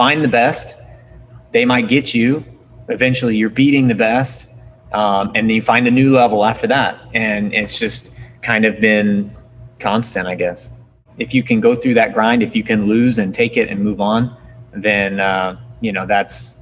find the best. They might get you. Eventually, you're beating the best, um, and then you find a new level after that. And it's just kind of been constant, I guess. If you can go through that grind, if you can lose and take it and move on, then uh, you know that's.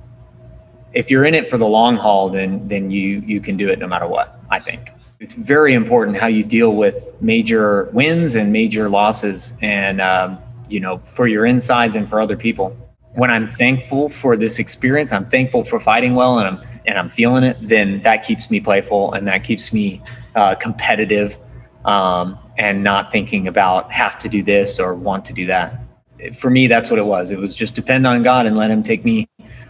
If you're in it for the long haul, then then you you can do it no matter what. I think it's very important how you deal with major wins and major losses, and um, you know for your insides and for other people. When I'm thankful for this experience, I'm thankful for fighting well, and I'm and I'm feeling it. Then that keeps me playful, and that keeps me uh, competitive um, and not thinking about have to do this or want to do that. For me, that's what it was. It was just depend on God and let Him take me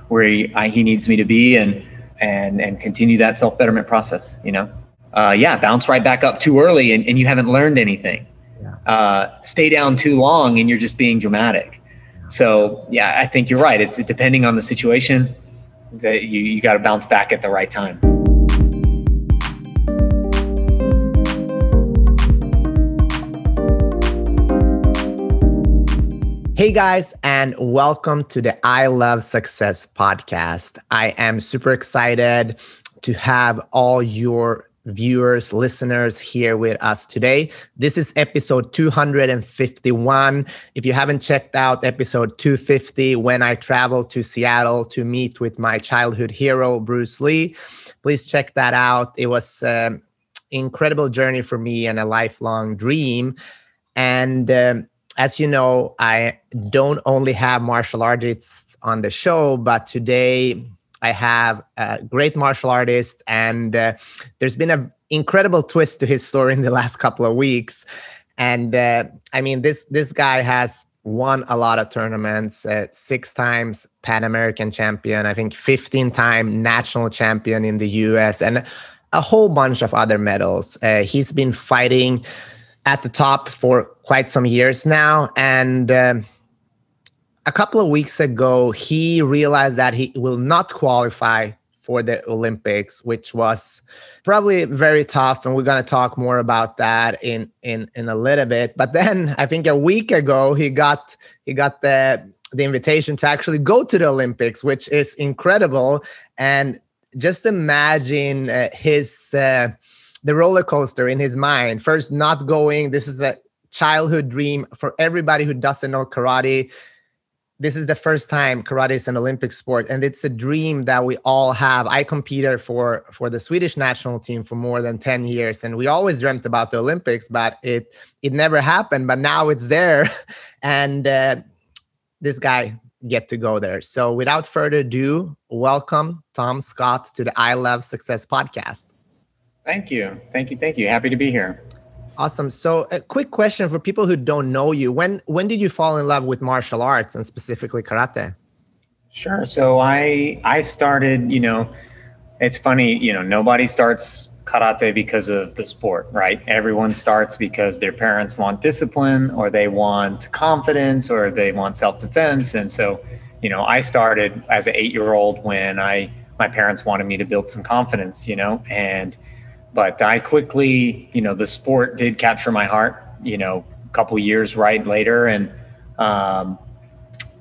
where He, I, he needs me to be, and and and continue that self betterment process. You know, uh, yeah, bounce right back up too early, and, and you haven't learned anything. Yeah. Uh, stay down too long, and you're just being dramatic. So yeah, I think you're right. It's depending on the situation that you you got to bounce back at the right time. Hey guys, and welcome to the I Love Success podcast. I am super excited to have all your viewers, listeners here with us today. This is episode 251. If you haven't checked out episode 250, when I traveled to Seattle to meet with my childhood hero, Bruce Lee, please check that out. It was an incredible journey for me and a lifelong dream. And um, as you know, I don't only have martial artists on the show, but today I have a great martial artist, and uh, there's been an incredible twist to his story in the last couple of weeks. And uh, I mean, this this guy has won a lot of tournaments, uh, six times Pan American champion, I think 15 time national champion in the US, and a whole bunch of other medals. Uh, he's been fighting at the top for quite some years now. And um, a couple of weeks ago, he realized that he will not qualify for the Olympics, which was probably very tough. And we're going to talk more about that in, in, in a little bit. But then I think a week ago, he got, he got the, the invitation to actually go to the Olympics, which is incredible. And just imagine uh, his, uh, the roller coaster in his mind. First, not going. This is a childhood dream for everybody who doesn't know karate. This is the first time karate is an Olympic sport, and it's a dream that we all have. I competed for for the Swedish national team for more than ten years, and we always dreamt about the Olympics, but it it never happened. But now it's there, and uh, this guy get to go there. So, without further ado, welcome Tom Scott to the I Love Success podcast. Thank you. Thank you. Thank you. Happy to be here. Awesome. So, a quick question for people who don't know you: when when did you fall in love with martial arts and specifically karate? Sure. So I I started. You know, it's funny. You know, nobody starts karate because of the sport, right? Everyone starts because their parents want discipline, or they want confidence, or they want self defense. And so, you know, I started as an eight year old when I my parents wanted me to build some confidence. You know, and but I quickly, you know, the sport did capture my heart. You know, a couple years right later, and um,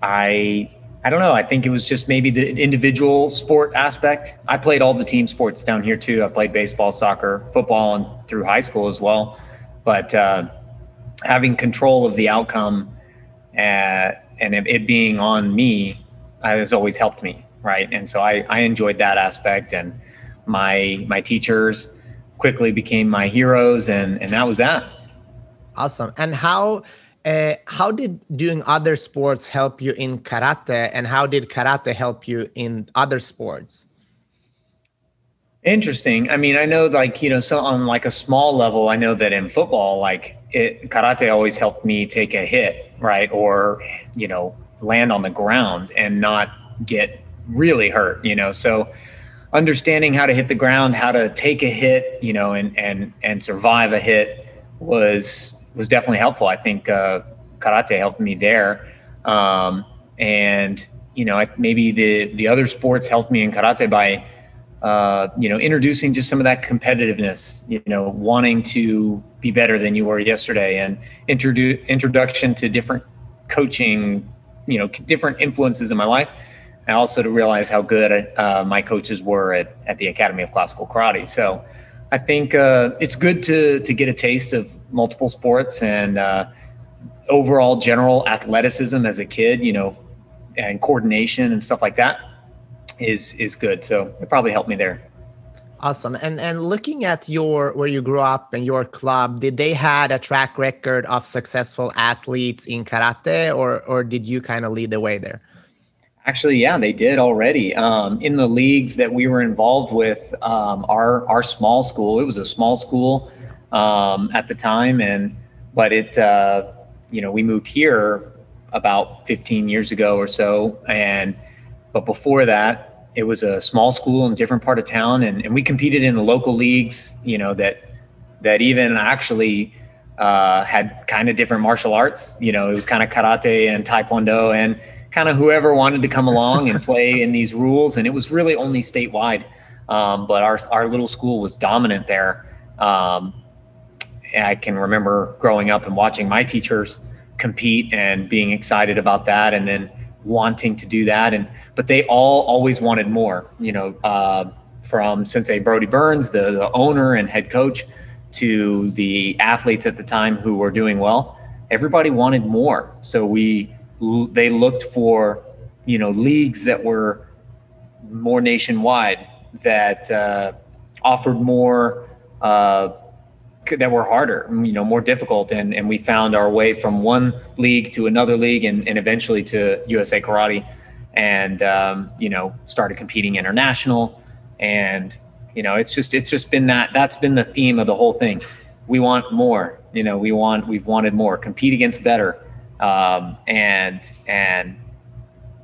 I, I don't know. I think it was just maybe the individual sport aspect. I played all the team sports down here too. I played baseball, soccer, football, and through high school as well. But uh, having control of the outcome uh, and it, it being on me uh, has always helped me, right? And so I, I enjoyed that aspect, and my my teachers quickly became my heroes, and and that was that. Awesome. And how uh, how did doing other sports help you in karate, and how did karate help you in other sports? Interesting. I mean, I know like, you know, so on like a small level, I know that in football, like it, karate always helped me take a hit, right? Or, you know, land on the ground and not get really hurt, you know? So understanding how to hit the ground, how to take a hit, you know, and and and survive a hit was was definitely helpful. I think uh, karate helped me there, um, and you know, maybe the the other sports helped me in karate by uh, you know introducing just some of that competitiveness. You know, wanting to be better than you were yesterday, and introduce introduction to different coaching you know different influences in my life and also to realize how good uh, my coaches were at, at the academy of classical karate so i think uh, it's good to to get a taste of multiple sports and uh, overall general athleticism as a kid you know and coordination and stuff like that is is good so it probably helped me there Awesome. And and looking at your where you grew up and your club, did they had a track record of successful athletes in karate, or or did you kind of lead the way there? Actually, yeah, they did already. Um, in the leagues that we were involved with, um, our our small school, it was a small school um, at the time, and but it, uh, you know, we moved here about 15 years ago or so, and but before that, it was a small school in a different part of town, and, and we competed in the local leagues. You know that that even actually uh, had kind of different martial arts. You know, it was kind of karate and taekwondo and kind of whoever wanted to come along and play in these rules. And it was really only statewide. Um, but our, our little school was dominant there. Um, I can remember growing up and watching my teachers compete and being excited about that. And then wanting to do that and but they all always wanted more you know uh, from sensei brody burns the, the owner and head coach to the athletes at the time who were doing well everybody wanted more so we they looked for you know leagues that were more nationwide that uh, offered more uh, that were harder, you know, more difficult. And, and we found our way from one league to another league and, and eventually to USA Karate and, um, you know, started competing international. And, you know, it's just, it's just been that, that's been the theme of the whole thing. We want more, you know, we want, we've wanted more, compete against better. Um, and, and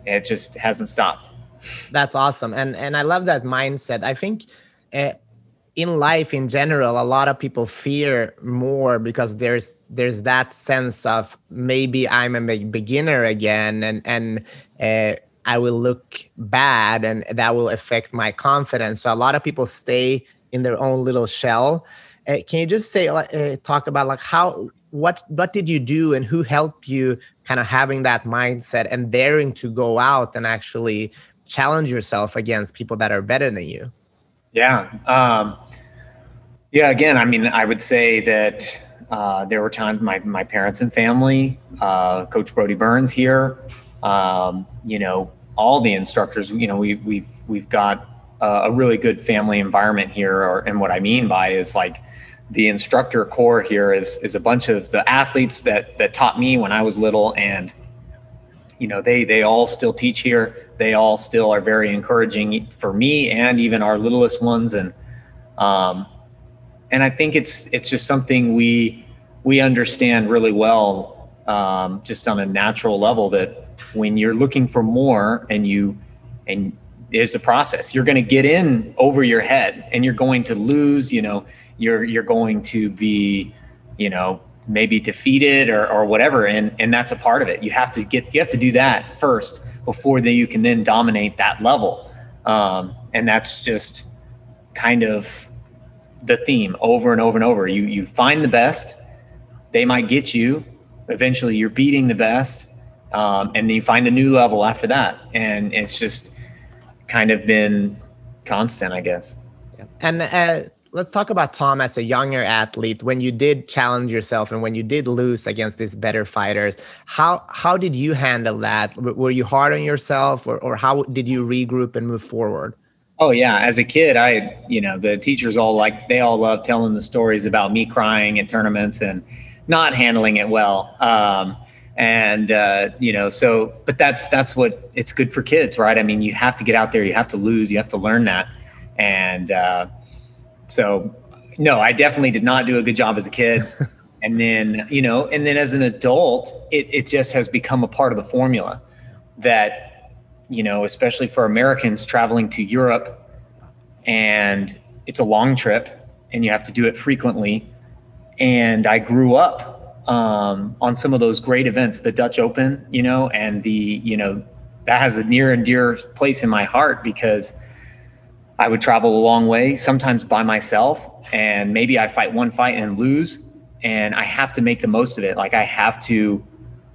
it just hasn't stopped. That's awesome. And, and I love that mindset. I think, uh, in life in general a lot of people fear more because there's there's that sense of maybe i'm a beginner again and and uh, i will look bad and that will affect my confidence so a lot of people stay in their own little shell uh, can you just say uh, talk about like how what what did you do and who helped you kind of having that mindset and daring to go out and actually challenge yourself against people that are better than you yeah. Um, yeah. Again, I mean, I would say that uh, there were times my my parents and family, uh, Coach Brody Burns here, um, you know, all the instructors. You know, we we've we've got a, really good family environment here. Or, and what I mean by is like the instructor core here is is a bunch of the athletes that that taught me when I was little. And you know they they all still teach here. They all still are very encouraging for me and even our littlest ones. And um, and I think it's it's just something we we understand really well um, just on a natural level that when you're looking for more and you and there's a process you're going to get in over your head and you're going to lose you know you're you're going to be you know maybe defeated or, or whatever and and that's a part of it. You have to get you have to do that first before then you can then dominate that level. Um, and that's just kind of the theme over and over and over. You you find the best they might get you eventually you're beating the best um, and then you find a new level after that. And it's just kind of been constant i guess. And uh, let's talk about Tom as a younger athlete. When you did challenge yourself and when you did lose against these better fighters, how how did you handle that? Were you hard on yourself, or or how did you regroup and move forward? Oh yeah, as a kid, I you know the teachers all like they all love telling the stories about me crying at tournaments and not handling it well. Um, and uh, you know so but that's that's what it's good for kids right i mean you have to get out there you have to lose you have to learn that and uh, so, no, I definitely did not do a good job as a kid. and then, you know, and then as an adult, it, it just has become a part of the formula that, you know, especially for Americans traveling to Europe and it's a long trip and you have to do it frequently. And I grew up um, on some of those great events, the Dutch Open, you know, and the, you know, that has a near and dear place in my heart because I would travel a long way, sometimes by myself, and maybe I fight one fight and lose, and I have to make the most of it. Like I have to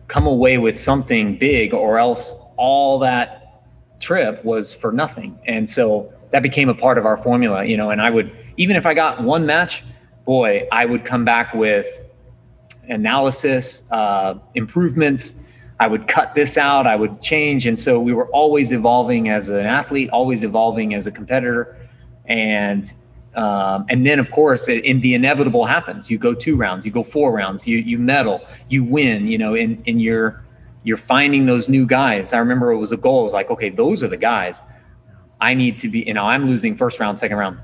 come away with something big or else all that trip was for nothing. And so that became a part of our formula, you know, and I would, even if I got one match, boy, I would come back with analysis, uh, improvements. I would cut this out, I would change. And so we were always evolving as an athlete, always evolving as a competitor. And um, and then, of course, in the inevitable happens. You go two rounds, you go four rounds, you you medal, you win. You know, and in in your you're finding those new guys. I remember it was a goal. It was like, okay, those are the guys. I need to be. You know, I'm losing first round, second round.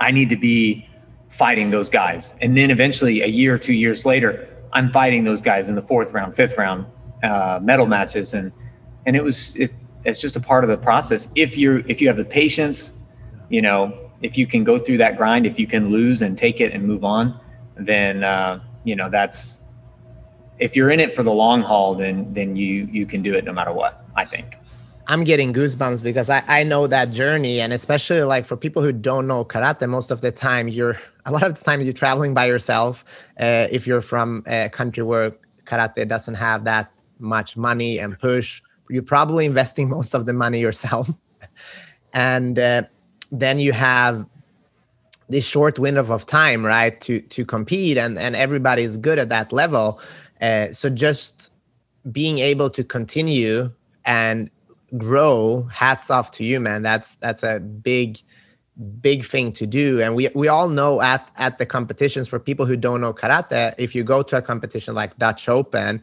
I need to be fighting those guys, and then eventually, a year, or two years later, I'm fighting those guys in the fourth round, fifth round uh, medal matches, and and it was it, it's just a part of the process. If you if you have the patience, you know, if you can go through that grind, if you can lose and take it and move on, then uh, you know that's if you're in it for the long haul, then then you you can do it no matter what. I think. I'm getting goosebumps because I, I know that journey. And especially like for people who don't know karate, most of the time you're a lot of the time you're traveling by yourself. Uh, if you're from a country where karate doesn't have that much money and push, you're probably investing most of the money yourself. and uh, then you have this short window of time, right, to to compete, and and everybody's good at that level. Uh, so just being able to continue and grow, hats off to you, man. That's that's a big big thing to do and we we all know at at the competitions for people who don't know karate if you go to a competition like Dutch Open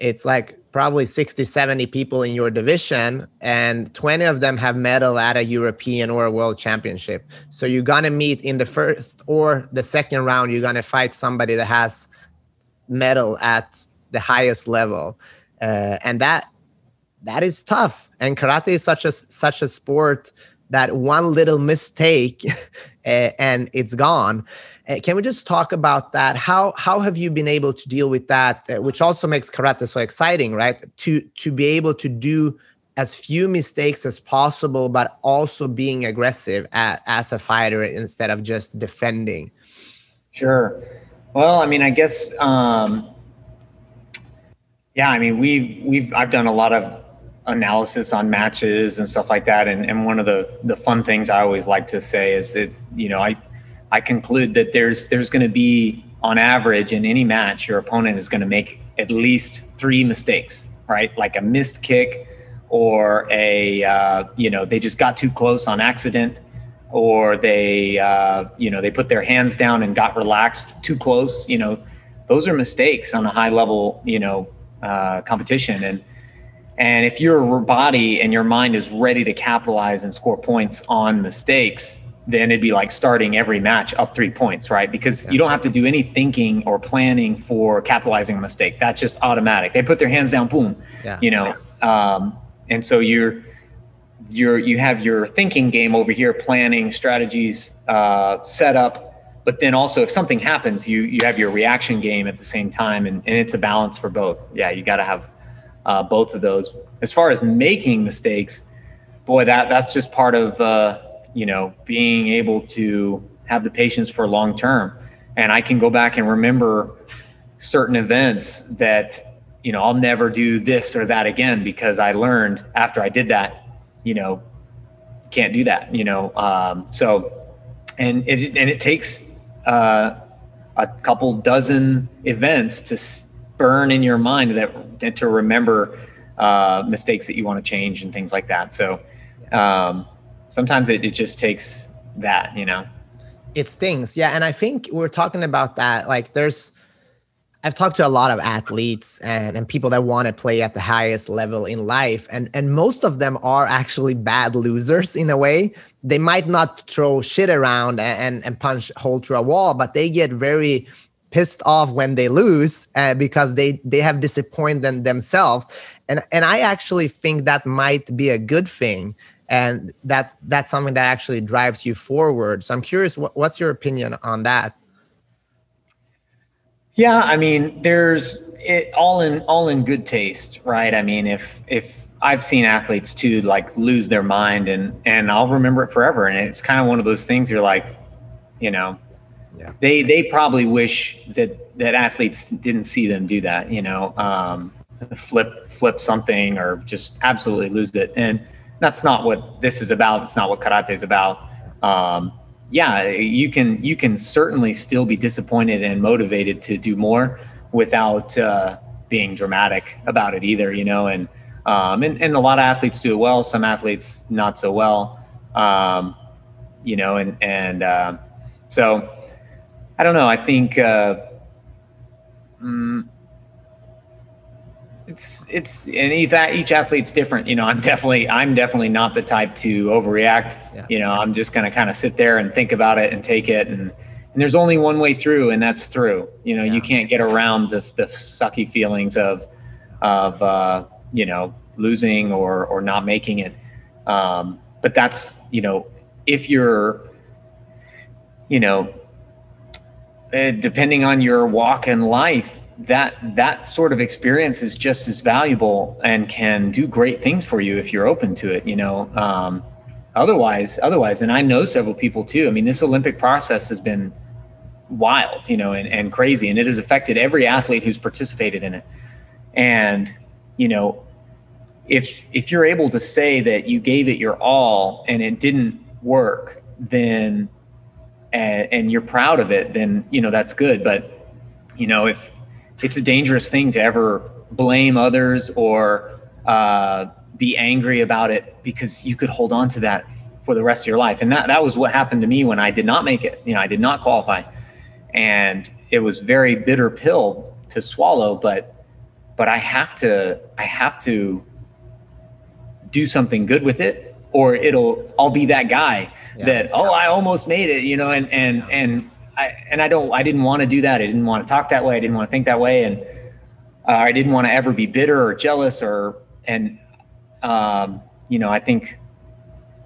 it's like probably 60 70 people in your division and 20 of them have medal at a european or a world championship. So you're gonna meet in the first or the second round you're gonna fight somebody that has medal at the highest level. Uh, and that that is tough. And karate is such a such a sport that one little mistake and it's gone uh, can we just talk about that? How how have you been able to deal with that, uh, which also makes karate so exciting, right? To to be able to do as few mistakes as possible, but also being aggressive at, as a fighter instead of just defending. Sure. Well, I mean, I guess, um, yeah. I mean, we've we've I've done a lot of analysis on matches and stuff like that, and and one of the the fun things I always like to say is that you know I I conclude that there's there's going to be on average in any match your opponent is going to make at least three mistakes, right? Like a missed kick or a uh, you know they just got too close on accident or they uh, you know they put their hands down and got relaxed too close you know. Those are mistakes on a high level you know uh, competition. And and if your body and your mind is ready to capitalize and score points on mistakes then it'd be like starting every match up three points, right? Because yeah. you don't have to do any thinking or planning for capitalizing a mistake. That's just automatic. They put their hands down, boom. Yeah. You know, um, and so you're you're you have your thinking game over here, planning strategies, uh, set up. But then also, if something happens, you you have your reaction game at the same time, and, and it's a balance for both. Yeah, you got to have uh, both of those. As far as making mistakes, boy, that that's just part of. Uh, you know, being able to have the patience for long term. And I can go back and remember certain events that, you know, I'll never do this or that again because I learned after I did that, you know, can't do that, you know. Um, so, and it, and it takes uh, a couple dozen events to burn in your mind that to remember uh, mistakes that you want to change and things like that. So, um, sometimes it, it just takes that, you know? It's things. Yeah. And I think we're talking about that. Like there's, I've talked to a lot of athletes and, and people that want to play at the highest level in life. And, and most of them are actually bad losers in a way. They might not throw shit around and, and, and punch hole through a wall, but they get very pissed off when they lose uh, because they they have disappointed themselves. And and i actually think that might be a good thing and that that's something that actually drives you forward. So i'm curious what, what's your opinion on that? Yeah i mean there's it all in all in good taste right? I mean if if i've seen athletes too like lose their mind and and i'll remember it forever. And it's kind of one of those things you're like you know yeah. they they probably wish that that athletes didn't see them do that you know um flip flip something or just absolutely lose it. And that's not what this is about. It's not what karate is about. Um, yeah, you can you can certainly still be disappointed and motivated to do more without uh, being dramatic about it either. You know, and um, and and a lot of athletes do it well. Some athletes not so well. Um, you know, and and uh, so I don't know. I think. Uh, mm, it's it's and each, each athlete's different you know i'm definitely i'm definitely not the type to overreact yeah. you know i'm just going to kind of sit there and think about it and take it and and there's only one way through and that's through you know yeah. you can't get around the, the sucky feelings of of uh, you know losing or or not making it um, but that's you know if you're you know uh, depending on your walk in life that that sort of experience is just as valuable and can do great things for you if you're open to it you know um, otherwise otherwise and i know several people too. I mean this olympic process has been wild you know and, and crazy and it has affected every athlete who's participated in it. And you know if if you're able to say that you gave it your all and it didn't work then and, and you're proud of it then you know that's good but you know if it's a dangerous thing to ever blame others or uh, be angry about it because you could hold on to that for the rest of your life. And that, that was what happened to me when I did not make it. You know, I did not qualify. And it was very bitter pill to swallow, but but I have to I have to do something good with it or it'll I'll be that guy yeah. that oh I almost made it, you know, and and yeah. and I, and I don't, I didn't want to do that. I didn't want to talk that way. I didn't want to think that way. And uh, I didn't want to ever be bitter or jealous or, and, um, you know, I think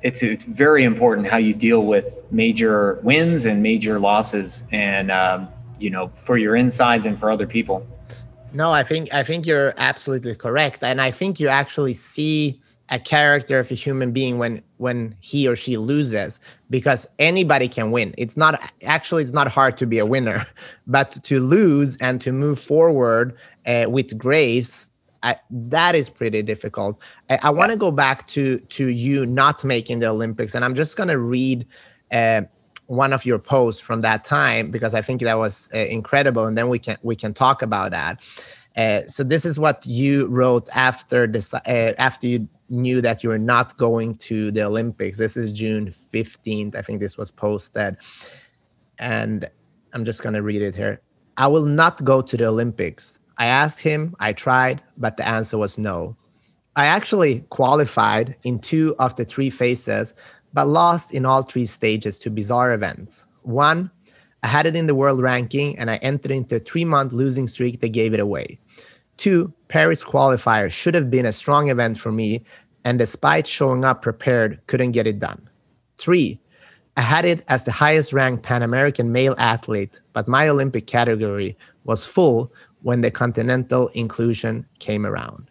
it's, it's very important how you deal with major wins and major losses and, um, you know, for your insides and for other people. No, I think, I think you're absolutely correct. And I think you actually see, a character of a human being when when he or she loses because anybody can win. It's not actually it's not hard to be a winner but to lose and to move forward uh, with grace I, that is pretty difficult. I, I want to go back to to you not making the olympics and i'm just going to read uh, one of your posts from that time because i think that was uh, incredible and then we can we can talk about that. Uh, so this is what you wrote after this uh, after you knew that you were not going to the Olympics. This is June 15th. I think this was posted. And I'm just going to read it here. I will not go to the Olympics. I asked him, I tried, but the answer was no. I actually qualified in two of the three phases, but lost in all three stages to bizarre events. One, I had it in the world ranking and I entered into a three month losing streak that gave it away. Two, Paris qualifier should have been a strong event for me, and despite showing up prepared, couldn't get it done. Three, I had it as the highest ranked Pan American male athlete, but my Olympic category was full when the continental inclusion came around.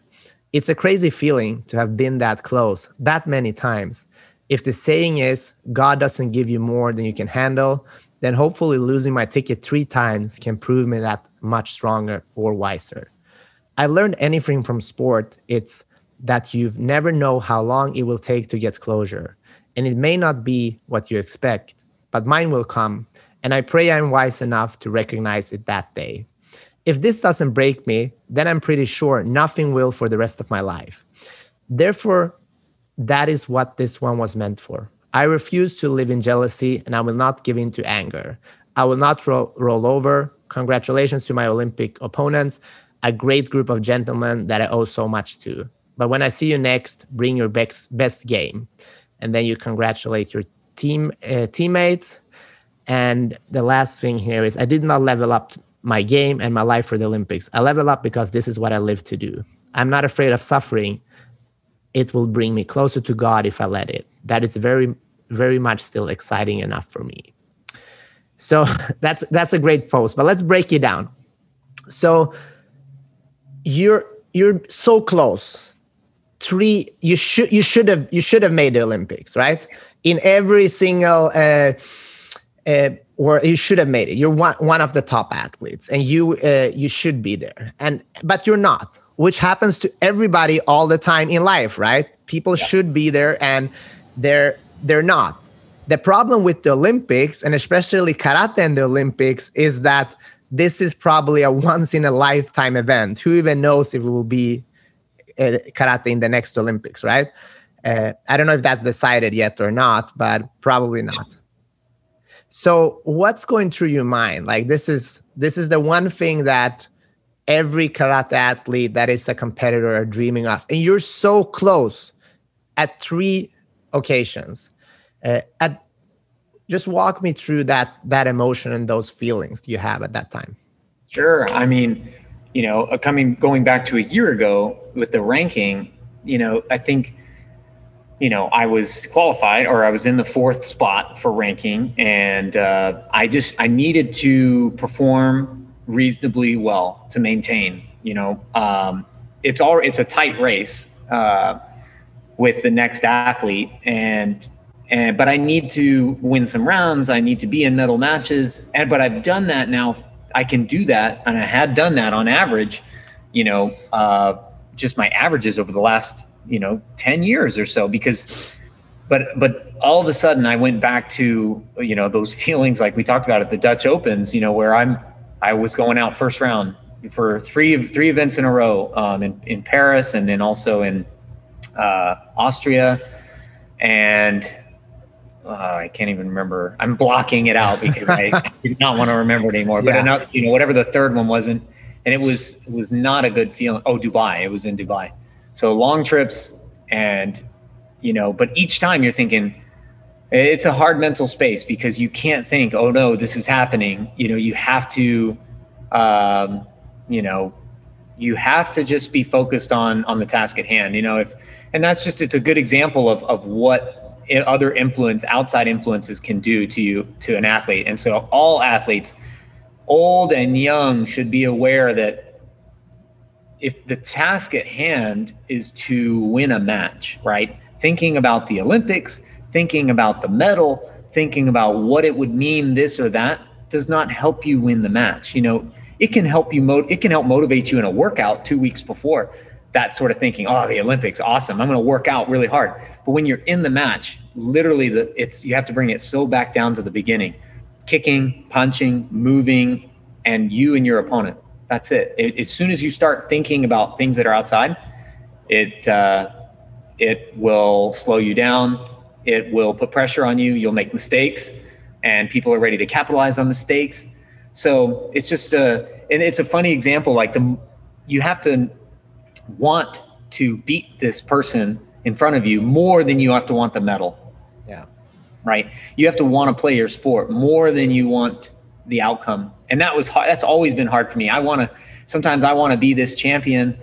It's a crazy feeling to have been that close that many times. If the saying is, God doesn't give you more than you can handle, then hopefully losing my ticket three times can prove me that much stronger or wiser. I learned anything from sport, it's that you never know how long it will take to get closure. And it may not be what you expect, but mine will come. And I pray I'm wise enough to recognize it that day. If this doesn't break me, then I'm pretty sure nothing will for the rest of my life. Therefore, that is what this one was meant for. I refuse to live in jealousy and I will not give in to anger. I will not ro- roll over. Congratulations to my Olympic opponents a great group of gentlemen that I owe so much to. But when I see you next, bring your best best game, and then you congratulate your team uh, teammates. And the last thing here is I did not level up my game and my life for the Olympics. I level up because this is what I live to do. I'm not afraid of suffering. It will bring me closer to God if I let it. That is very, very much still exciting enough for me. So that's that's a great post. But let's break it down. So you're you're so close three you should you should have you should have made the olympics right in every single uh uh or you should have made it you're one, one of the top athletes and you uh, you should be there and but you're not which happens to everybody all the time in life, right? People yeah. should be there and they're they're not. The problem with the Olympics and especially karate in the Olympics is that this is probably a once in a lifetime event. Who even knows if it will be uh, karate in the next Olympics, right? Uh, I don't know if that's decided yet or not, but probably not. So, what's going through your mind? Like this is this is the one thing that every karate athlete that is a competitor are dreaming of, and you're so close at three occasions. Uh, at just walk me through that that emotion and those feelings you have at that time. Sure. I mean you know coming going back to a year ago with the ranking you know i think you know i was qualified or i was in the fourth spot for ranking and uh, i just i needed to perform reasonably well to maintain you know um, it's all it's a tight race uh, with the next athlete and and but I need to win some rounds. I need to be in medal matches. And but I've done that now. I can do that, and I had done that on average. You know, uh, just my averages over the last you know ten years or so. Because, but but all of a sudden I went back to you know those feelings like we talked about at the Dutch Opens. You know where I'm I was going out first round for three three events in a row um, in in Paris and then also in uh, Austria and uh, I can't even remember. I'm blocking it out because I, did not want to remember it anymore. But yeah. enough, you know, whatever the third one wasn't, and it was it was not a good feeling. Oh, Dubai. It was in Dubai. So long trips, and you know, but each time you're thinking it's a hard mental space because you can't think, oh no, this is happening. You know, you have to, um, you know, you have to just be focused on on the task at hand. You know, if and that's just it's a good example of of what other influence, outside influences can do to you, to an athlete. And so all athletes, old and young, should be aware that if the task at hand is to win a match, right? Thinking about the Olympics, thinking about the medal, thinking about what it would mean this or that does not help you win the match. You know, it can help you mo- it can help motivate you in a workout 2 weeks before that sort of thinking. Oh, the Olympics, awesome! I'm going to work out really hard. But when you're in the match, literally, the it's you have to bring it so back down to the beginning, kicking, punching, moving, and you and your opponent. That's it. it as soon as you start thinking about things that are outside, it uh, it will slow you down. It will put pressure on you. You'll make mistakes, and people are ready to capitalize on mistakes. So it's just a and it's a funny example. Like the you have to want to beat this person in front of you more than you have to want the medal. Yeah. Right. You have to want to play your sport more than you want the outcome. And that was hard. That's always been hard for me. I want to, sometimes I want to be this champion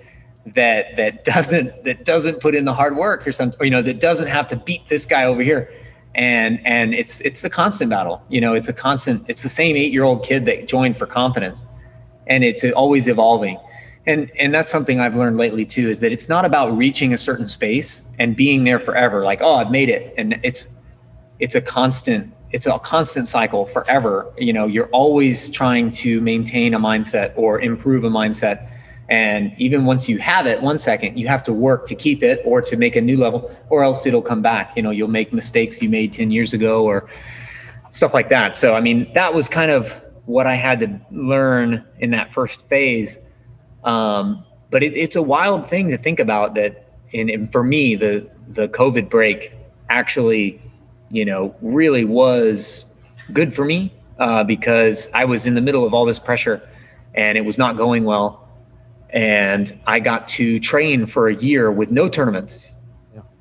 that, that doesn't, that doesn't put in the hard work or something, or, you know, that doesn't have to beat this guy over here. And, and it's, it's a constant battle, you know, it's a constant, it's the same eight year old kid that joined for confidence and it's always evolving and and that's something i've learned lately too is that it's not about reaching a certain space and being there forever like oh i've made it. And it's it's a constant it's a constant cycle forever. You know you're always trying to maintain a mindset or improve a mindset. And even once you have it one second you have to work to keep it or to make a new level or else it'll come back. You know you'll make mistakes you made 10 years ago or stuff like that. So i mean that was kind of what i had to learn in that first phase um, but it, it's a wild thing to think about that. And, and for me, the the COVID break actually, you know, really was good for me uh, because I was in the middle of all this pressure, and it was not going well. And I got to train for a year with no tournaments.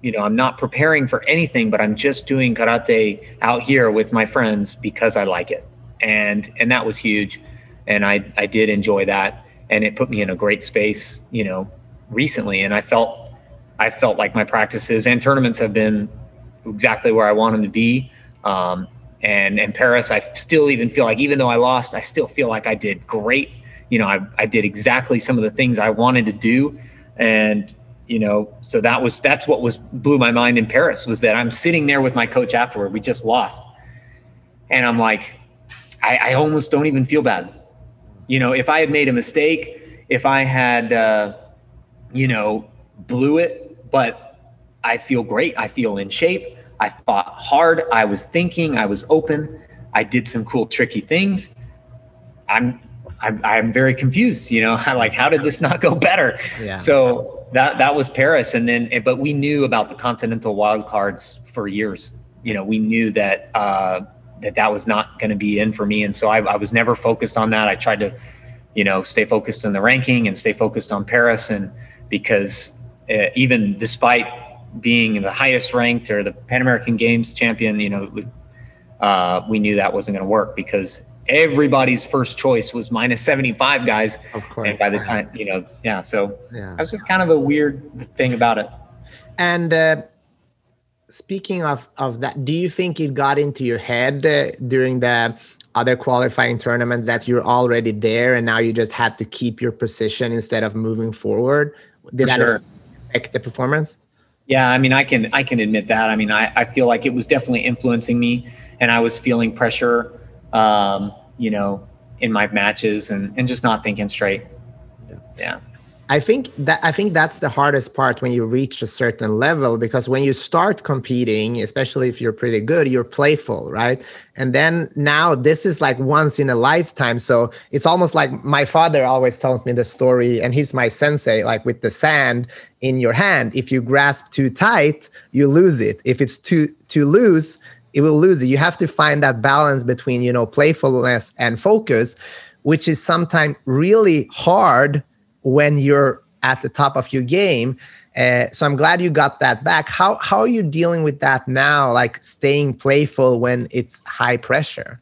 You know, I'm not preparing for anything, but I'm just doing karate out here with my friends because I like it, and and that was huge, and I I did enjoy that and it put me in a great space, you know, recently. And I felt, I felt like my practices and tournaments have been exactly where I want them to be. Um, and and Paris, I still even feel like even though I lost, I still feel like I did great. You know, I I did exactly some of the things I wanted to do, and you know, so that was that's what was blew my mind in Paris was that I'm sitting there with my coach afterward. We just lost, and I'm like, I, I almost don't even feel bad you know, if I had made a mistake, if I had, uh, you know, blew it, but I feel great. I feel in shape. I fought hard. I was thinking. I was open. I did some cool, tricky things. I'm I'm, I'm very confused. You know, I like how did this not go better? Yeah. So that that was Paris, and then but we knew about the continental wildcards for years. You know, we knew that uh, that that was not going to be in for me, and so I, I was never focused on that. I tried to, you know, stay focused on the ranking and stay focused on Paris, and because uh, even despite being the highest ranked or the Pan American Games champion, you know, uh, we knew that wasn't going to work because everybody's first choice was minus 75 guys. Of course. And by the time, you know, yeah. So yeah. that's just kind of a weird thing about it. And uh, speaking of, of that, do you think it got into your head uh, during the other qualifying tournaments that you're already there and now you just had to keep your position instead of moving forward? Did For that sure. affect the performance? Yeah, I mean, I can I can admit that. I mean, I, I feel like it was definitely influencing me, and I was feeling pressure um, you know, in my matches and, and just not thinking straight. Yeah. yeah. I think that I think that's the hardest part when you reach a certain level because when you start competing, especially if you're pretty good, you're playful, right? And then now this is like once in a lifetime. So it's almost like my father always tells me the story, and he's my sensei, like with the sand in your hand. If you grasp too tight, you lose it. If it's too too loose, it will lose it. You have to find that balance between, you know, playfulness and focus, which is sometimes really hard when you're at the top of your game. Uh, so I'm glad you got that back. How how are you dealing with that now? Like staying playful when it's high pressure.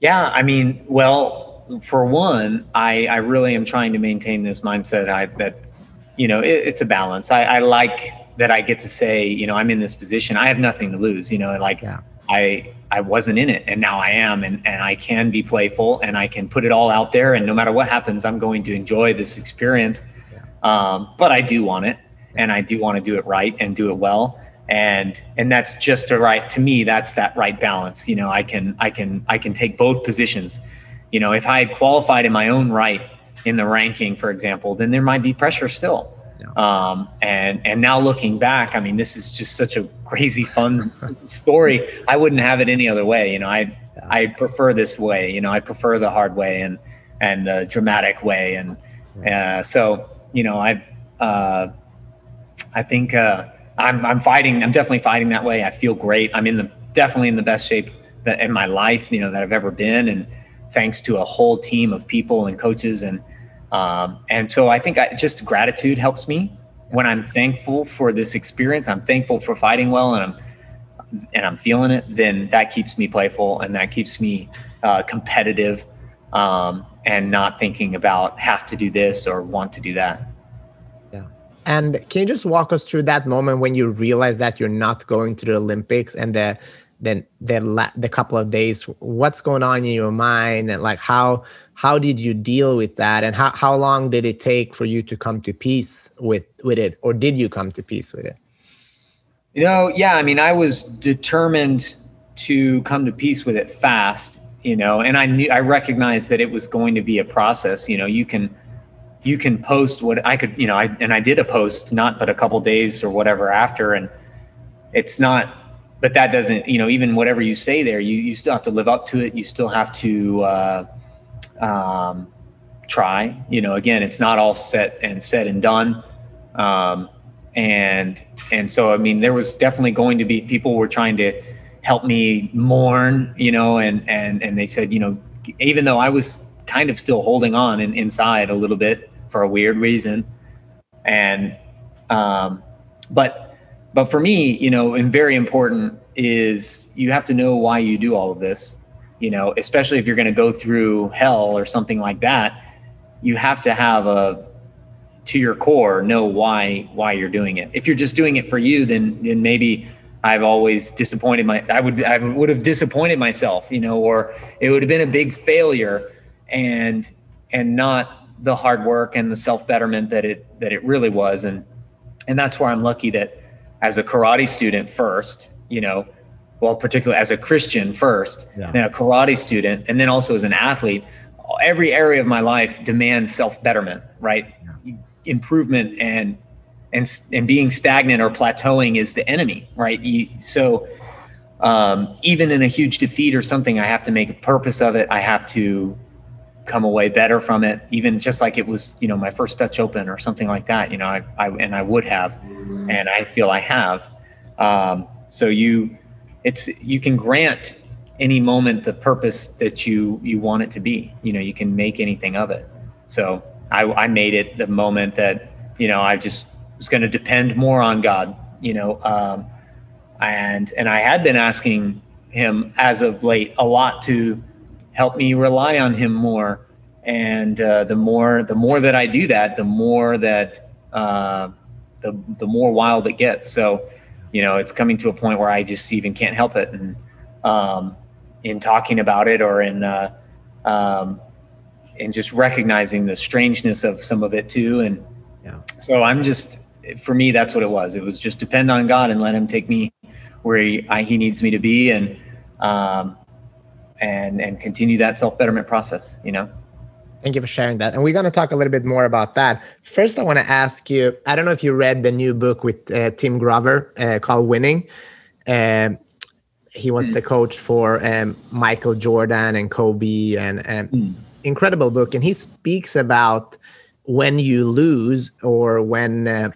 Yeah, I mean, well, for one, I I really am trying to maintain this mindset. I that you know it, it's a balance. I, I like that I get to say, you know, I'm in this position. I have nothing to lose. You know, like yeah. I I wasn't in it and now I am and, and I can be playful and I can put it all out there and no matter what happens, I'm going to enjoy this experience. Yeah. Um, but I do want it and I do want to do it right and do it well. And and that's just a right to me, that's that right balance. You know, I can I can I can take both positions. You know, if I had qualified in my own right in the ranking, for example, then there might be pressure still um, and and now looking back, I mean, this is just such a crazy fun story. I wouldn't have it any other way. You know, I. I prefer this way. You know, I prefer the hard way and and the dramatic way. And uh, so you know, I uh, I think uh, I'm I'm fighting. I'm definitely fighting that way. I feel great. I'm in the definitely in the best shape that in my life, you know, that I've ever been, and thanks to a whole team of people and coaches and um, and so I think I, just gratitude helps me when I'm thankful for this experience. I'm thankful for fighting well, and I'm and I'm feeling it. Then that keeps me playful, and that keeps me uh, competitive, um, and not thinking about have to do this or want to do that. Yeah. And can you just walk us through that moment when you realize that you're not going to the Olympics and the then the the couple of days what's going on in your mind and like how how did you deal with that? And how, how long did it take for you to come to peace with with it? Or did you come to peace with it? You know yeah i mean i was determined to come to peace with it fast you know and i knew i recognized that it was going to be a process. You know you can you can post what i could you know I, and i did a post not but a couple days or whatever after and it's not but that doesn't you know even whatever you say there you you still have to live up to it. You still have to uh, um, try. You know again it's not all set and said and done. Um, and and so i mean there was definitely going to be people were trying to help me mourn you know and and and they said you know even though i was kind of still holding on and inside a little bit for a weird reason. And um, but but for me, you know, and very important is you have to know why you do all of this. You know, especially if you're going to go through hell or something like that, you have to have a to your core know why why you're doing it. If you're just doing it for you, then then maybe I've always disappointed my I would I would have disappointed myself, you know, or it would have been a big failure and and not the hard work and the self betterment that it that it really was and and that's where I'm lucky that as a karate student first, you know, well, particularly as a Christian first, yeah. then a karate student, and then also as an athlete, every area of my life demands self betterment, right? Yeah. improvement and and and being stagnant or plateauing is the enemy, right? You, so um, even in a huge defeat or something, I have to make a purpose of it. I have to come away better from it, even just like it was, you know, my first Dutch Open or something like that. You know, I, I and I would have, and I feel I have. Um, so you, it's you can grant any moment the purpose that you you want it to be. You know, you can make anything of it. So I, I made it the moment that you know I just was going to depend more on God. You know, um, and and I had been asking him as of late a lot to help me rely on him more. And uh, the more the more that I do that, the more that uh, the the more wild it gets. So, you know, it's coming to a point where I just even can't help it. And um, in talking about it, or in uh, um, in just recognizing the strangeness of some of it too. And yeah. so I'm just for me, that's what it was. It was just depend on God and let Him take me where He, I, he needs me to be, and um, and and continue that self betterment process. You know. Thank you for sharing that. And we're going to talk a little bit more about that. First, I want to ask you I don't know if you read the new book with uh, Tim Grover uh, called Winning. Um, he was mm. the coach for um, Michael Jordan and Kobe, and um, mm. incredible book. And he speaks about when you lose or when uh,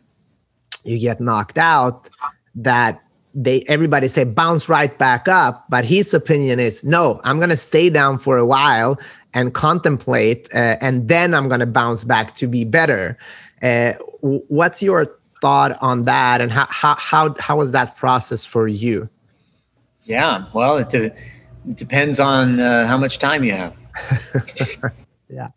you get knocked out, that they everybody say bounce right back up but his opinion is no i'm going to stay down for a while and contemplate uh, and then i'm going to bounce back to be better. Uh, what's your thought on that and how, how how how was that process for you? Yeah well it, it depends on uh, how much time you have. Yeah.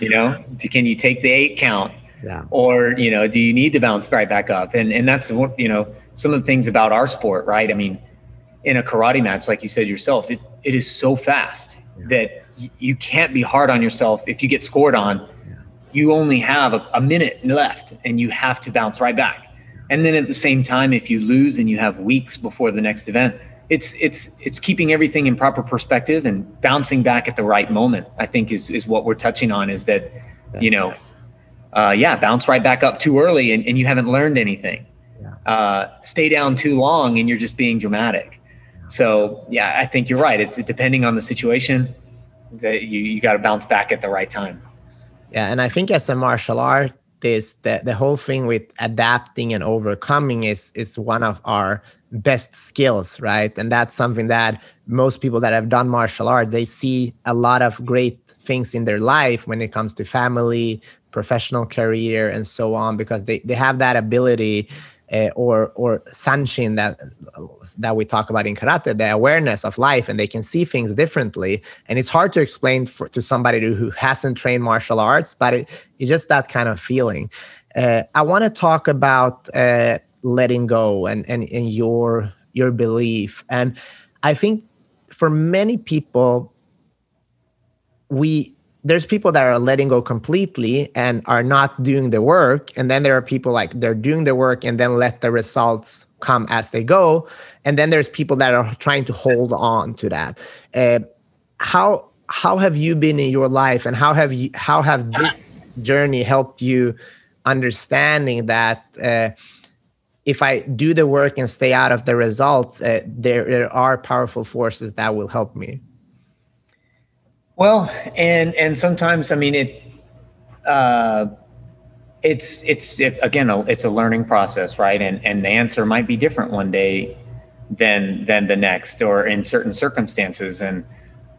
You know can you take the eight count? Yeah. Or you know do you need to bounce right back up? And and that's you know some of the things about our sport, right? I mean, in a karate match, like you said yourself, it, it is so fast yeah. that you can't be hard on yourself. If you get scored on, you only have a, a, minute left and you have to bounce right back. And then at the same time, if you lose and you have weeks before the next event, it's it's it's keeping everything in proper perspective and bouncing back at the right moment. I think is is what we're touching on. Is that you know, uh, yeah, bounce right back up too early and, and you haven't learned anything uh, stay down too long and you're just being dramatic. So yeah, I think you're right. It's depending on the situation that you, you got to bounce back at the right time. Yeah. And I think as a martial artist, the, the whole thing with adapting and overcoming is, is one of our best skills, right? And that's something that most people that have done martial art, they see a lot of great things in their life when it comes to family, professional career, and so on, because they, they have that ability uh, or or zanshin that that we talk about in karate, the awareness of life, and they can see things differently. And it's hard to explain for, to somebody who hasn't trained martial arts, but it, it's just that kind of feeling. Uh, I want to talk about uh, letting go and, and and your your belief, and I think for many people, we there's people that are letting go completely and are not doing the work. And then there are people like they're doing the work and then let the results come as they go. And then there's people that are trying to hold on to that. Uh, how how have you been in your life and how have you how have this journey helped you understanding that uh, if I do the work and stay out of the results, uh, there, there are powerful forces that will help me. Well, and and sometimes I mean it. Uh, it's it's it, again a, it's a learning process, right? And and the answer might be different one day than than the next, or in certain circumstances. And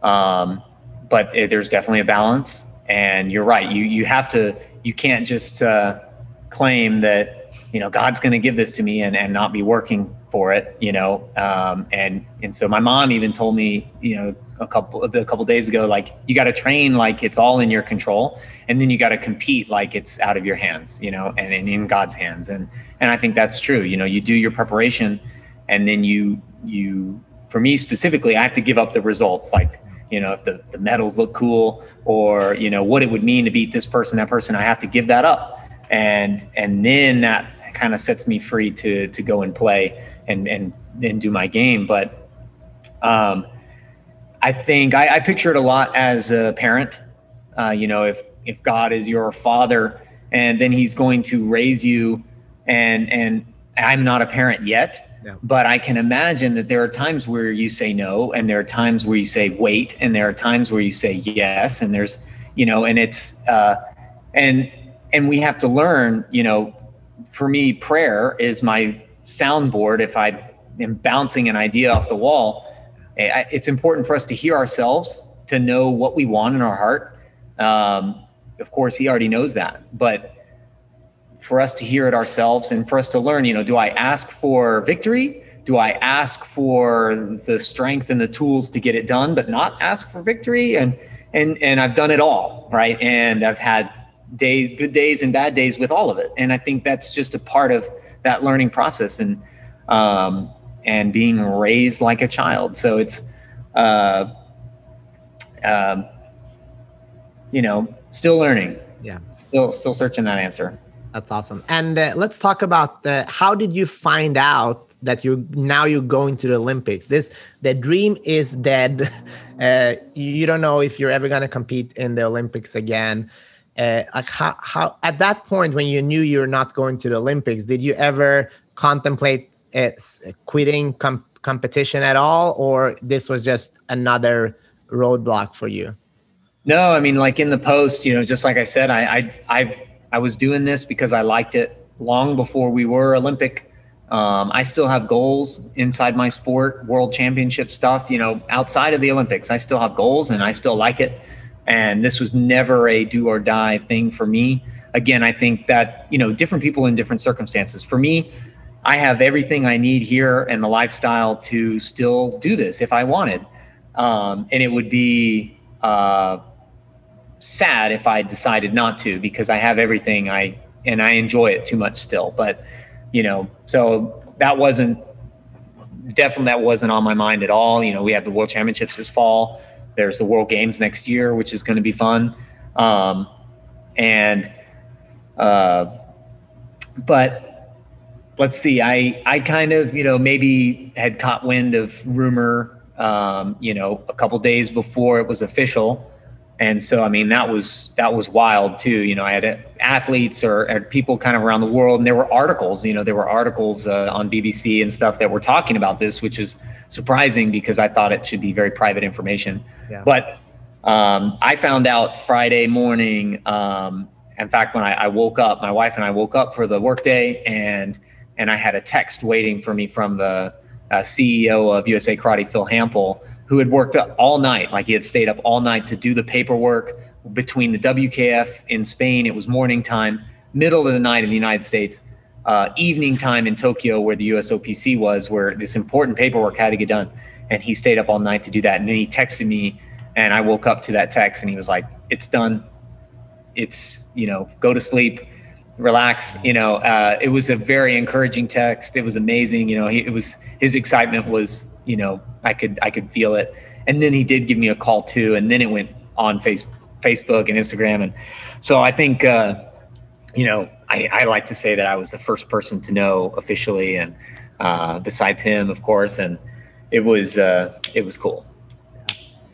um, but it, there's definitely a balance. And you're right. You you have to. You can't just uh, claim that you know God's going to give this to me and and not be working for it. You know. Um, and and so my mom even told me, you know, a couple a couple days ago like you got to train like it's all in your control and then you got to compete like it's out of your hands you know and, and in god's hands. And and i think that's true you know you do your preparation and then you you for me specifically i have to give up the results like you know if the, the medals look cool or you know what it would mean to beat this person that person i have to give that up. And and then that kind of sets me free to to go and play and and and do my game. But um I think I, I, picture it a lot as a parent. Uh, you know, if if God is your father and then he's going to raise you and and i'm not a parent yet yeah. but i can imagine that there are times where you say no and there are times where you say wait and there are times where you say yes and there's you know and it's uh and and we have to learn you know for me prayer is my soundboard if i am bouncing an idea off the wall it's important for us to hear ourselves to know what we want in our heart um, of course, he already knows that. But for us to hear it ourselves and for us to learn, you know, do I ask for victory? Do I ask for the strength and the tools to get it done, but not ask for victory? And and and I've done it all, right? And I've had days, good days and bad days with all of it. And I think that's just a part of that learning process and um, and being raised like a child. So it's uh, uh, you know still learning. Yeah. Still still searching that answer. That's awesome. And uh, let's talk about uh, how did you find out that you're now you're going to the Olympics? This the dream is dead. Uh, you don't know if you're ever going to compete in the Olympics again. Uh, like how, how at that point when you knew you're not going to the Olympics, did you ever contemplate quitting com- competition at all, or this was just another roadblock for you? No, I mean, like in the post, you know, just like I said, I, I, I, I was doing this because I liked it long before we were Olympic. Um, I still have goals inside my sport, world championship stuff, you know, outside of the Olympics. I still have goals and I still like it. And this was never a do or die thing for me. Again, I think that, you know, different people in different circumstances. For me, I have everything I need here and the lifestyle to still do this if I wanted. Um, and it would be, uh, sad if I decided not to because I have everything I and I enjoy it too much still. But you know, so that wasn't definitely that wasn't on my mind at all. You know, we have the World Championships this fall. There's the World Games next year, which is going to be fun. Um, and uh, but let's see. I I kind of you know maybe had caught wind of rumor. Um, you know, a couple days before it was official and so i mean that was that was wild too you know i had athletes or, or people kind of around the world and there were articles you know there were articles uh, on bbc and stuff that were talking about this which is surprising because i thought it should be very private information yeah. but um, i found out friday morning um, in fact when I, I, woke up my wife and i woke up for the workday and and i had a text waiting for me from the uh, ceo of usa karate phil hampel who had worked up all night, like he had stayed up all night to do the paperwork between the WKF in Spain. It was morning time, middle of the night in the United States, uh, evening time in Tokyo, where the USOPC was, where this important paperwork had to get done. And he stayed up all night to do that. And then he texted me, and I woke up to that text, and he was like, "It's done. It's you know, go to sleep." Relax you know uh, it was a very encouraging text it was amazing you know he, it was his excitement was you know, I could I could feel it. And then he did give me a call too, and then it went on face, Facebook and Instagram, and so I think uh, you know I, I like to say that I was the first person to know officially, and uh, besides him, of course, and it was uh, it was cool.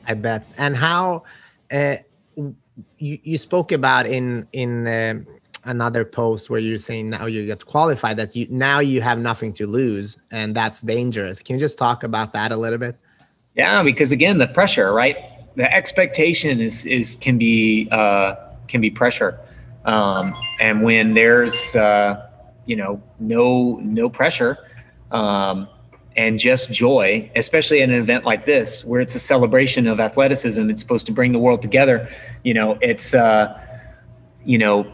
I bet. And how uh, you you spoke about in in uh, another post where you're saying now you get qualified that you now you have nothing to lose and that's dangerous. Can you just talk about that a little bit? Yeah because again the pressure right? The expectation is is can be uh can be pressure. Um and when there's uh you know no no pressure um and just joy especially at an event like this where it's a celebration of athleticism it's supposed to bring the world together you know it's uh you know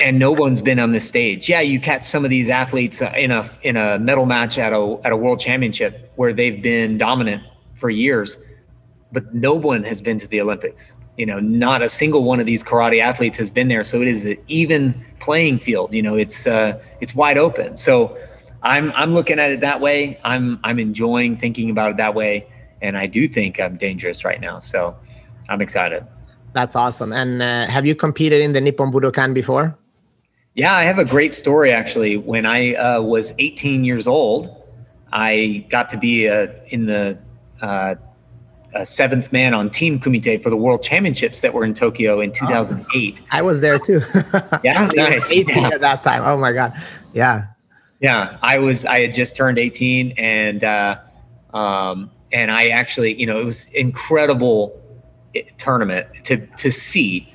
and no one's been on this stage. Yeah, you catch some of these athletes uh, in a in a medal match at a at a world championship where they've been dominant for years, but no one has been to the Olympics. You know, not a single one of these karate athletes has been there. So it is an even playing field. You know, it's uh, it's wide open. So I'm I'm looking at it that way. I'm I'm enjoying thinking about it that way, and I do think I'm dangerous right now. So I'm excited. That's awesome. And uh, have you competed in the Nippon Budokan before? Yeah, I have a great story actually. When I uh, was 18 years old, I got to be uh, in the uh, a seventh man on Team Kumite for the World Championships that were in Tokyo in 2008. I was there too. yeah, nice. 18 yeah. at that time. Oh my god. Yeah. Yeah, I was. I had just turned 18, and uh, um, and I actually, you know, it was incredible eh, tournament to to see,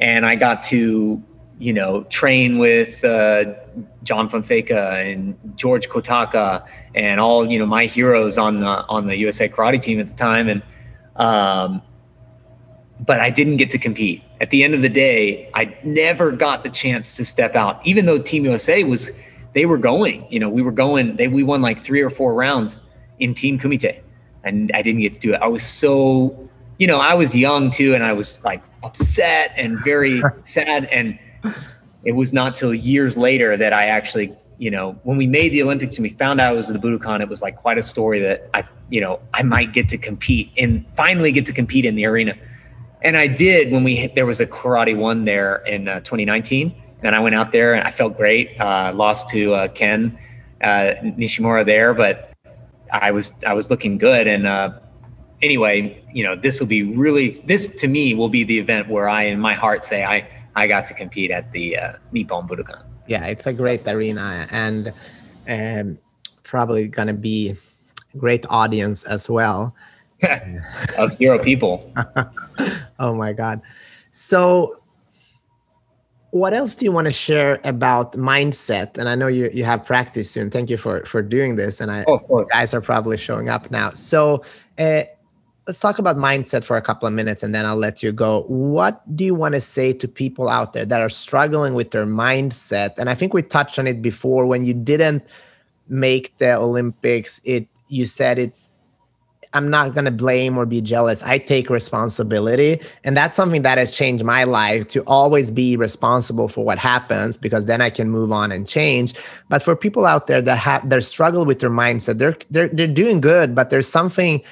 and I got to, you know, train with uh, John Fonseca and George Kotaka and all you know my heroes on the on the USA Karate team at the time, and um, but I didn't get to compete. At the end of the day, I never got the chance to step out, even though Team USA was they were going. You know, we were going. They we won like three or four rounds in Team Kumite, and I didn't get to do it. I was so, you know, I was young too, and I was like upset and very sad. And it was not till years later that I actually, you know, when we made the Olympics and we found out it was the Budokan, it was like quite a story that I, you know, I might get to compete and finally get to compete in the arena. And I did when we there was a karate one there in uh, 2019 and I went out there and I felt great. Uh, lost to uh, Ken uh, Nishimura there, but I was I was looking good. And uh, anyway, you know, this will be really this to me will be the event where I, in my heart, say I I got to compete at the uh, Nippon Budokan. Yeah, it's a great arena and um, probably gonna be a great audience as well. of hero people. oh my god! So what else do you want to share about mindset and i know you, you have practice soon thank you for for doing this and i oh, guys are probably showing up now so uh, let's talk about mindset for a couple of minutes and then i'll let you go what do you want to say to people out there that are struggling with their mindset and i think we touched on it before when you didn't make the olympics it you said it's I'm not going to blame or be jealous. I take responsibility. And that's something that has changed my life to always be responsible for what happens because then I can move on and change. But for people out there that have they struggle with their mindset, they're they're they're doing good, but there's something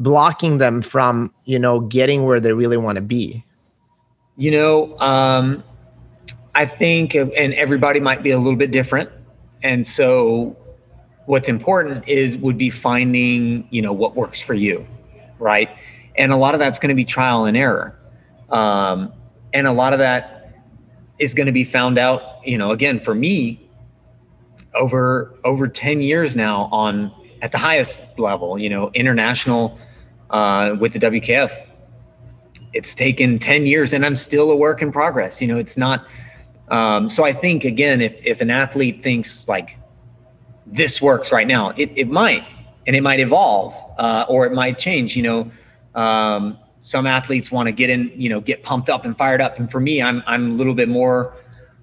blocking them from, you know, getting where they really want to be. You know, um I think and everybody might be a little bit different. And so what's important is would be finding you know what works for you right and a lot of that's going to be trial and error um, and a lot of that is going to be found out you know again for me over over 10 years now on at the highest level you know international uh, with the wkf it's taken 10 years and i'm still a work in progress you know it's not um, so i think again if if an athlete thinks like this works right now. It, it might, and it might evolve, uh, or it might change. You know, um, some athletes want to get in, you know, get pumped up and fired up. And for me, I'm I'm a little bit more.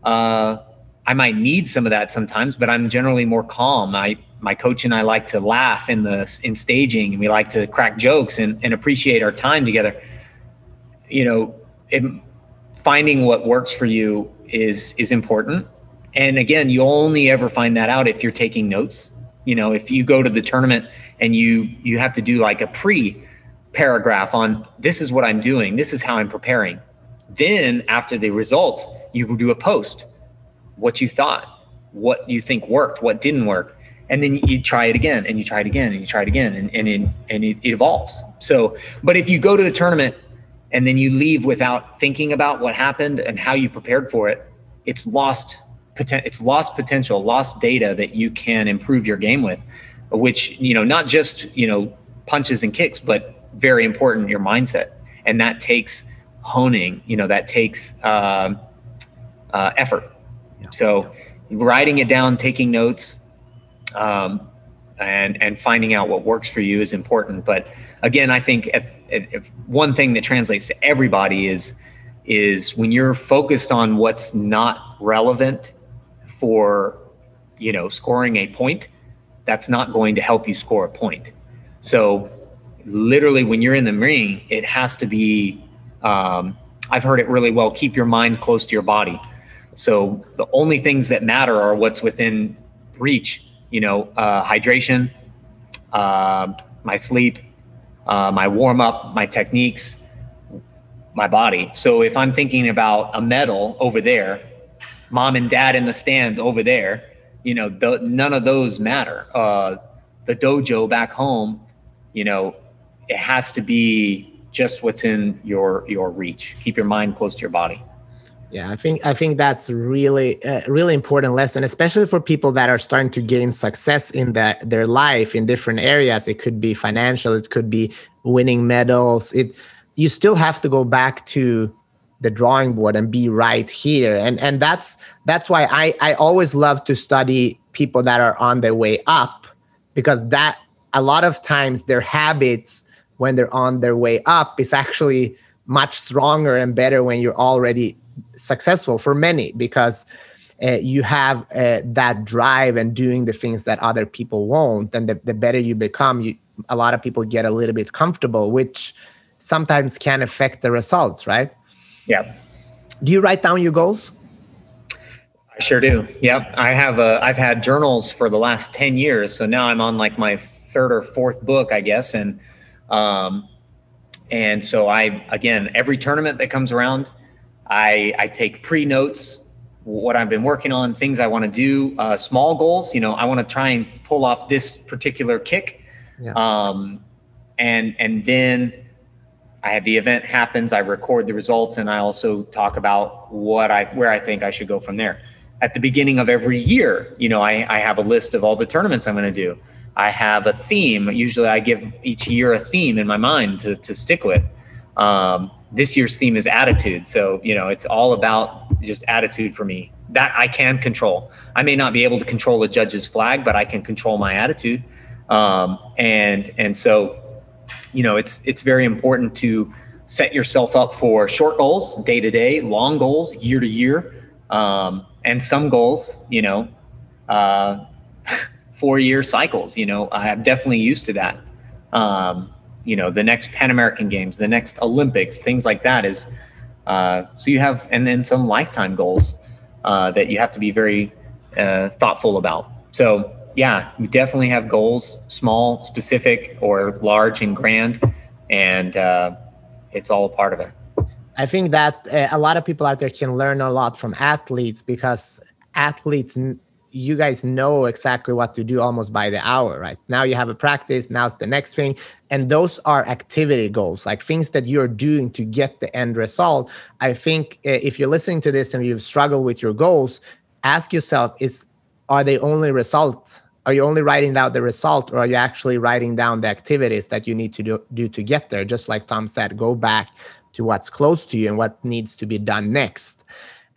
Uh, I might need some of that sometimes, but I'm generally more calm. I my coach and I like to laugh in the in staging, and we like to crack jokes and, and appreciate our time together. You know, it, finding what works for you is is important and again, you'll only ever find that out if you're taking notes. You know, if you go to the tournament and you you have to do like a pre paragraph on this is what I'm doing, this is how I'm preparing. Then after the results, you do a post, what you thought, what you think worked, what didn't work, and then you try it again and you try it again and you try it again and and it, and it evolves. So, but if you go to the tournament and then you leave without thinking about what happened and how you prepared for it, it's lost it's lost potential, lost data that you can improve your game with, which you know not just you know punches and kicks, but very important your mindset, and that takes honing. You know that takes uh, uh, effort. Yeah. So writing it down, taking notes, um, and and finding out what works for you is important. But again, I think if, if one thing that translates to everybody is is when you're focused on what's not relevant for you know scoring a point that's not going to help you score a point so literally when you're in the ring it has to be um, i've heard it really well keep your mind close to your body so the only things that matter are what's within reach you know uh, hydration uh, my sleep uh, my warm up my techniques my body so if i'm thinking about a medal over there mom and dad in the stands over there. You know, the, none of those matter. Uh, the dojo back home, you know, it has to be just what's in your your reach. Keep your mind close to your body. Yeah, I think I think that's really uh, really important lesson, especially for people that are starting to gain success in that their life in different areas. It could be financial, it could be winning medals. It you still have to go back to the drawing board and be right here, and and that's that's why I I always love to study people that are on their way up because that a lot of times their habits when they're on their way up is actually much stronger and better when you're already successful for many because uh, you have uh, that drive and doing the things that other people won't and the, the better you become you a lot of people get a little bit comfortable which sometimes can affect the results right? Yeah. Do you write down your goals? I sure do. Yep. I have a i've had journals for the last 10 years so now i'm on like my third or fourth book i guess and um and so i again every tournament that comes around I, I take pre notes, what I've been working on, things I want to do, uh, small goals. You know, I want to try and pull off this particular kick. Yeah. Um, and, and then I have the event happens, I record the results, and I also talk about what I, where I think I should go from there. At the beginning of every year, you know, I, I have a list of all the tournaments I'm going to do. I have a theme. Usually I give each year a theme in my mind to, to stick with. Um, this year's theme is attitude. So, you know, it's all about just attitude for me. That I can control. I may not be able to control a judge's flag, but I can control my attitude. Um, and and so, you know, it's it's very important to set yourself up for short goals, day to day, long goals, year to year, um, and some goals, you know, uh, four year cycles. You know, I'm definitely used to that. Um, you know the next Pan American Games, the next Olympics, things like that. Is uh, so you have and then some lifetime goals uh, that you have to be very uh, thoughtful about. So yeah, you definitely have goals, small, specific, or large and grand, and uh, it's all a part of it. I think that uh, a lot of people out there can learn a lot from athletes because athletes you guys know exactly what to do almost by the hour, right? Now you have a practice, now it's the next thing. And those are activity goals, like things that you're doing to get the end result. I think eh, if you're listening to this and you've struggled with your goals, ask yourself is are they only results? Are you only writing down the result or are you actually writing down the activities that you need to do, do to get there? Just like Tom said, go back to what's close to you and what needs to be done next.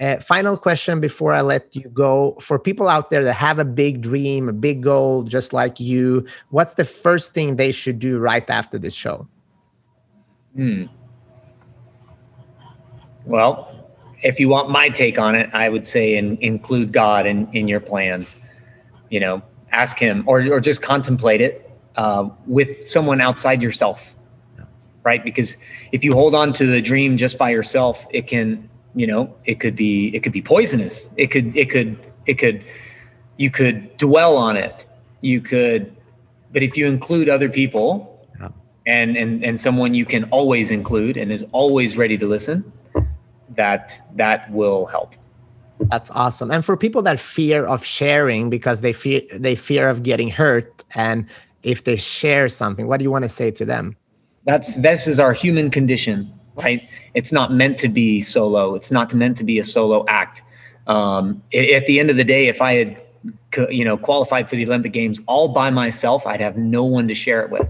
Uh, final question before I let you go. For people out there that have a big dream, a big goal, just like you, what's the first thing they should do right after this show? Hmm. Well, if you want my take on it, I would say in, include God in, in your plans. You know, ask Him or, or just contemplate it uh, with someone outside yourself, right? Because if you hold on to the dream just by yourself, it can you know it could be it could be poisonous. It could it could it could you could dwell on it. You could but if you include other people yeah. and and and someone you can always include and is always ready to listen that that will help. That's awesome. And for people that fear of sharing because they fear they fear of getting hurt and if they share something what do you want to say to them? That's this is our human condition right? It's not meant to be solo. It's not meant to be a solo act. Um, at the end of the day, if I had, you know, qualified for the Olympic Games all by myself, I'd have no one to share it with,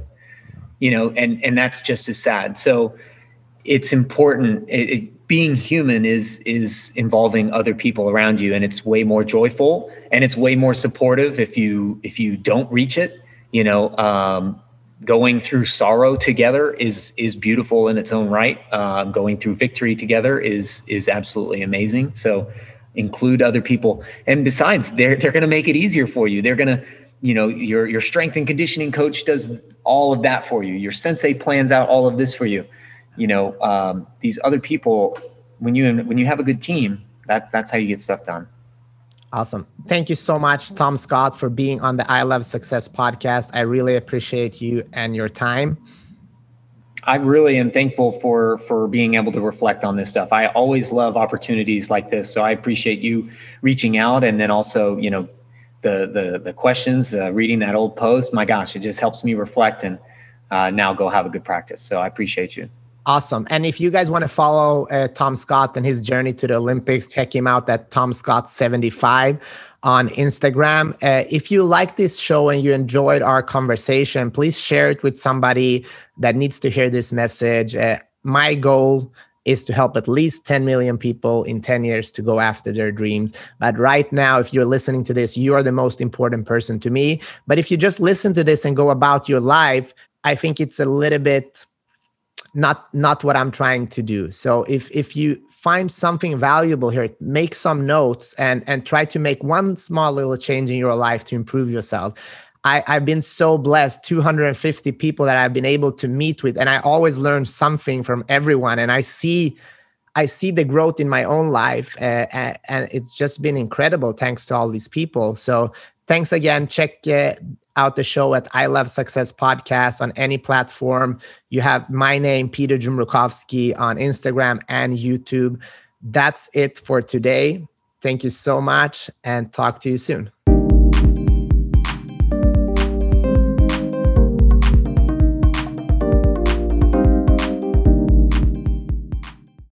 you know, and and that's just as sad. So it's important. It, it, being human is is involving other people around you, and it's way more joyful and it's way more supportive if you if you don't reach it. You know, um, going through sorrow together is is beautiful in its own right. Uh, going through victory together is is absolutely amazing. So include other people, and besides, they're they're going to make it easier for you. They're going to, you know, your your strength and conditioning coach does all of that for you. Your sensei plans out all of this for you. You know, um, these other people, when you when you have a good team, that's that's how you get stuff done. Awesome. Thank you so much, Tom Scott, for being on the I Love Success podcast. I really appreciate you and your time. I really am thankful for for being able to reflect on this stuff. I always love opportunities like this, so I appreciate you reaching out, and then also, you know, the the the questions, uh, reading that old post. My gosh, it just helps me reflect, and uh, now go have a good practice. So I appreciate you. Awesome. And if you guys want to follow uh, Tom Scott and his journey to the Olympics, check him out at Tom Scott75 on Instagram. Uh, if you like this show and you enjoyed our conversation, please share it with somebody that needs to hear this message. Uh, my goal is to help at least 10 million people in 10 years to go after their dreams. But right now, if you're listening to this, you are the most important person to me. But if you just listen to this and go about your life, I think it's a little bit not not what i'm trying to do so if if you find something valuable here make some notes and and try to make one small little change in your life to improve yourself I, I've been so blessed 250 people that I've been able to meet with, and I always learn something from everyone. And I see I see the growth in my own life, uh, and it's just been incredible thanks to all these people. So thanks again. Check uh, out the show at I Love Success Podcast on any platform. You have my name, Peter Jumrukovski, on Instagram and YouTube. That's it for today. Thank you so much, and talk to you soon.